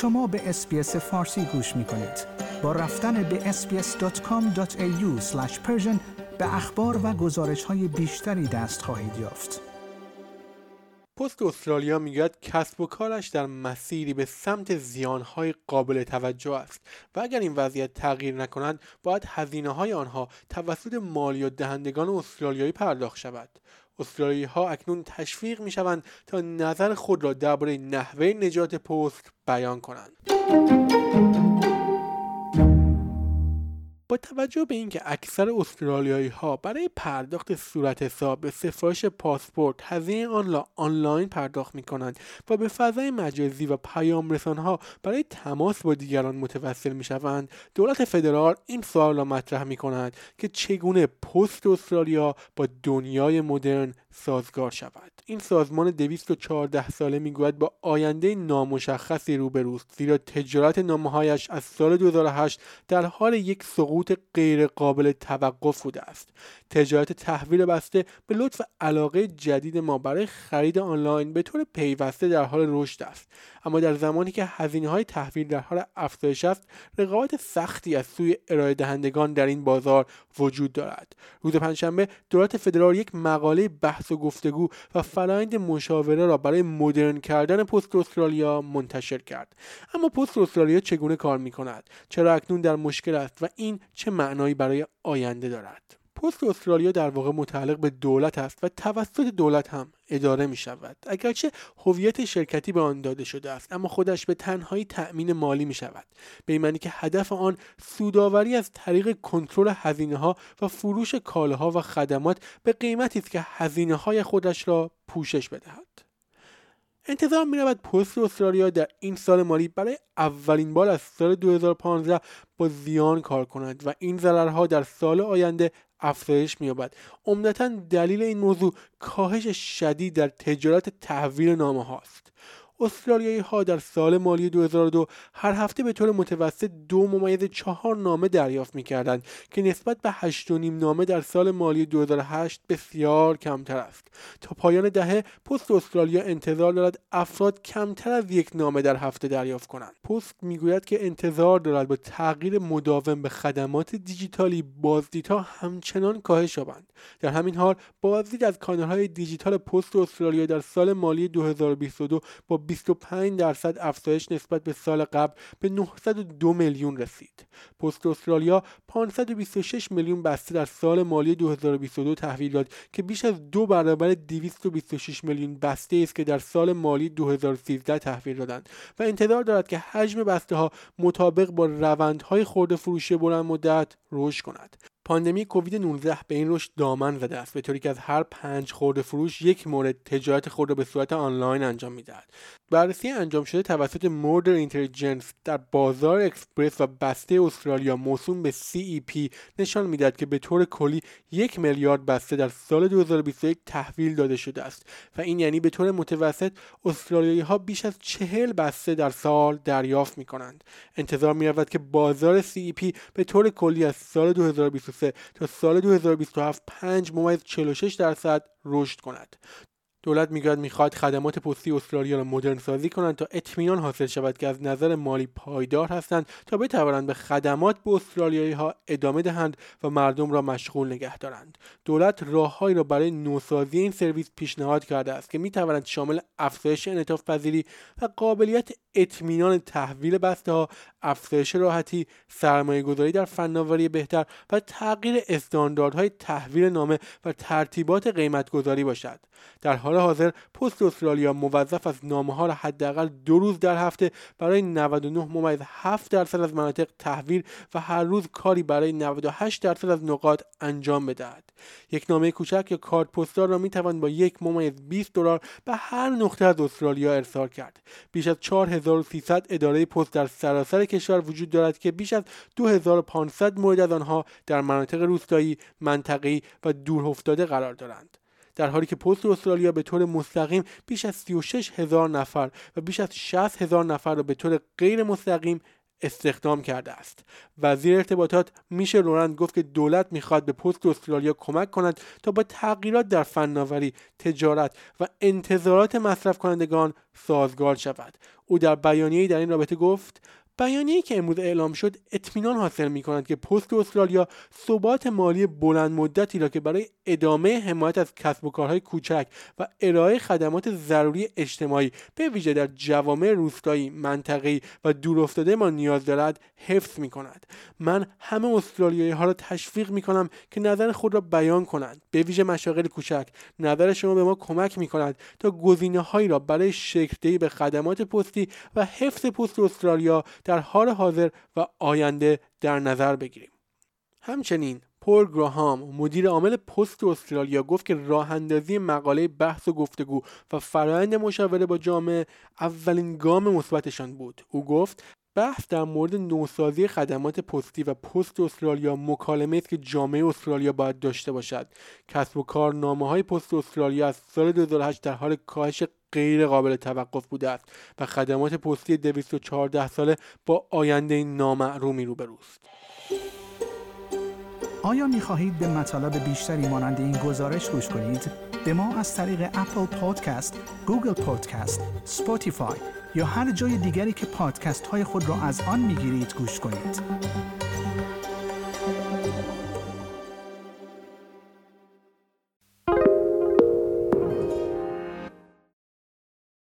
شما به اسپیس فارسی گوش می کنید. با رفتن به sbs.com.au به اخبار و گزارش های بیشتری دست خواهید یافت. پست استرالیا می‌گوید کسب و کارش در مسیری به سمت زیانهای قابل توجه است و اگر این وضعیت تغییر نکند باید هزینه های آنها توسط مالیات دهندگان استرالیایی پرداخت شود استرالیایی ها اکنون تشویق می شوند تا نظر خود را درباره نحوه نجات پست بیان کنند. با توجه به اینکه اکثر استرالیایی ها برای پرداخت صورت حساب به سفارش پاسپورت هزینه آن را آنلاین پرداخت می کنند و به فضای مجازی و پیام رسان ها برای تماس با دیگران متوسل می شوند دولت فدرال این سوال را مطرح می کند که چگونه پست استرالیا با دنیای مدرن سازگار شود. این سازمان 214 ساله می‌گوید با آینده نامشخصی روبروست زیرا تجارت نامههایش از سال 2008 در حال یک سقوط غیرقابل توقف بوده است. تجارت تحویل بسته به لطف علاقه جدید ما برای خرید آنلاین به طور پیوسته در حال رشد است. اما در زمانی که هزینه های تحویل در حال افزایش است رقابت سختی از سوی ارائه دهندگان در این بازار وجود دارد. روز پنجشنبه دولت فدرال یک مقاله بحث و گفتگو و فرایند مشاوره را برای مدرن کردن پست استرالیا منتشر کرد. اما پست استرالیا چگونه کار می کند چرا اکنون در مشکل است و این چه معنایی برای آینده دارد؟ پست استرالیا در واقع متعلق به دولت است و توسط دولت هم اداره می شود. اگرچه هویت شرکتی به آن داده شده است اما خودش به تنهایی تأمین مالی می شود. به این معنی که هدف آن سوداوری از طریق کنترل هزینه ها و فروش کالاها و خدمات به قیمتی است که هزینه های خودش را پوشش بدهد. انتظار می رود پست استرالیا در این سال مالی برای اولین بار از سال 2015 با زیان کار کند و این ضررها در سال آینده افزایش مییابد. عمدتا دلیل این موضوع کاهش شدید در تجارت تحویل نامه هاست. استرالیایی ها در سال مالی 2002 هر هفته به طور متوسط دو ممیز چهار نامه دریافت می کردند که نسبت به هشت و نیم نامه در سال مالی 2008 بسیار کمتر است. تا پایان دهه پست استرالیا انتظار دارد افراد کمتر از یک نامه در هفته دریافت کنند. پست می‌گوید که انتظار دارد با تغییر مداوم به خدمات دیجیتالی بازدیدها همچنان کاهش یابند. در همین حال بازدید از کانالهای دیجیتال پست استرالیا در سال مالی 2022 با 25 درصد افزایش نسبت به سال قبل به 902 میلیون رسید. پست استرالیا 526 میلیون بسته در سال مالی 2022 تحویل داد که بیش از دو برابر 226 میلیون بسته است که در سال مالی 2013 تحویل دادند و انتظار دارد که حجم بسته ها مطابق با روندهای خرده فروشی بلند مدت رشد کند. پاندمی کووید 19 به این رشد دامن زده است به طوری که از هر پنج خرده فروش یک مورد تجارت خود به صورت آنلاین انجام می‌دهد. بررسی انجام شده توسط Mordor Intelligence در بازار اکسپرس و بسته استرالیا موسوم به CEP نشان می‌دهد که به طور کلی یک میلیارد بسته در سال 2021 تحویل داده شده است و این یعنی به طور متوسط استرالیایی ها بیش از چهل بسته در سال دریافت می کنند انتظار می رود که بازار CEP به طور کلی از سال 2023 تا سال 2027 5 ممیز 46 درصد رشد کند. دولت می‌گوید می‌خواهد خدمات پستی استرالیا را مدرن سازی کنند تا اطمینان حاصل شود که از نظر مالی پایدار هستند تا بتوانند به خدمات به استرالیایی ها ادامه دهند و مردم را مشغول نگه دارند. دولت راههایی را برای نوسازی این سرویس پیشنهاد کرده است که می‌تواند شامل افزایش انعطاف پذیری و قابلیت اطمینان تحویل بسته ها افزایش راحتی سرمایه گذاری در فناوری بهتر و تغییر استانداردهای تحویل نامه و ترتیبات قیمت گذاری باشد. در حال حاضر پست استرالیا موظف از نامه ها را حداقل دو روز در هفته برای 99 ممیز 7 درصد از مناطق تحویل و هر روز کاری برای 98 درصد از نقاط انجام بدهد. یک نامه کوچک یا کارت پستال را می توان با یک ممیز 20 دلار به هر نقطه از استرالیا ارسال کرد. بیش از 4300 اداره پست در سراسر کشور وجود دارد که بیش از 2500 مورد از آنها در مناطق روستایی منطقه‌ای و دورافتاده قرار دارند. در حالی که پست استرالیا به طور مستقیم بیش از 36 هزار نفر و بیش از 60 هزار نفر را به طور غیر مستقیم استخدام کرده است. وزیر ارتباطات میشه لورند گفت که دولت می‌خواد به پست استرالیا کمک کند تا با تغییرات در فناوری تجارت و انتظارات مصرف کنندگان سازگار شود. او در بیانیه‌ای در این رابطه گفت بیانیه‌ای که امروز اعلام شد اطمینان حاصل می کند که پست استرالیا ثبات مالی بلند مدتی را که برای ادامه حمایت از کسب و کارهای کوچک و ارائه خدمات ضروری اجتماعی به ویژه در جوامع روستایی منطقه‌ای و دورافتاده ما نیاز دارد حفظ می کند من همه استرالیایی ها را تشویق می کنم که نظر خود را بیان کنند. به ویژه مشاغل کوچک نظر شما به ما کمک می کند تا گزینه هایی را برای شکل به خدمات پستی و حفظ پست استرالیا در حال حاضر و آینده در نظر بگیریم. همچنین پول گراهام مدیر عامل پست استرالیا گفت که راه اندازی مقاله بحث و گفتگو و فرایند مشاوره با جامعه اولین گام مثبتشان بود. او گفت بحث در مورد نوسازی خدمات پستی و پست استرالیا مکالمه است که جامعه استرالیا باید داشته باشد. کسب و کار نامه های پست استرالیا از سال 2008 در حال کاهش غیر قابل توقف بوده است و خدمات پستی 214 ساله با آینده نامعلومی روبروست. آیا می خواهید به مطالب بیشتری مانند این گزارش گوش کنید؟ به ما از طریق Apple Podcast، Google Podcast، Spotify یا هر جای دیگری که پادکست های خود را از آن می گیرید گوش کنید.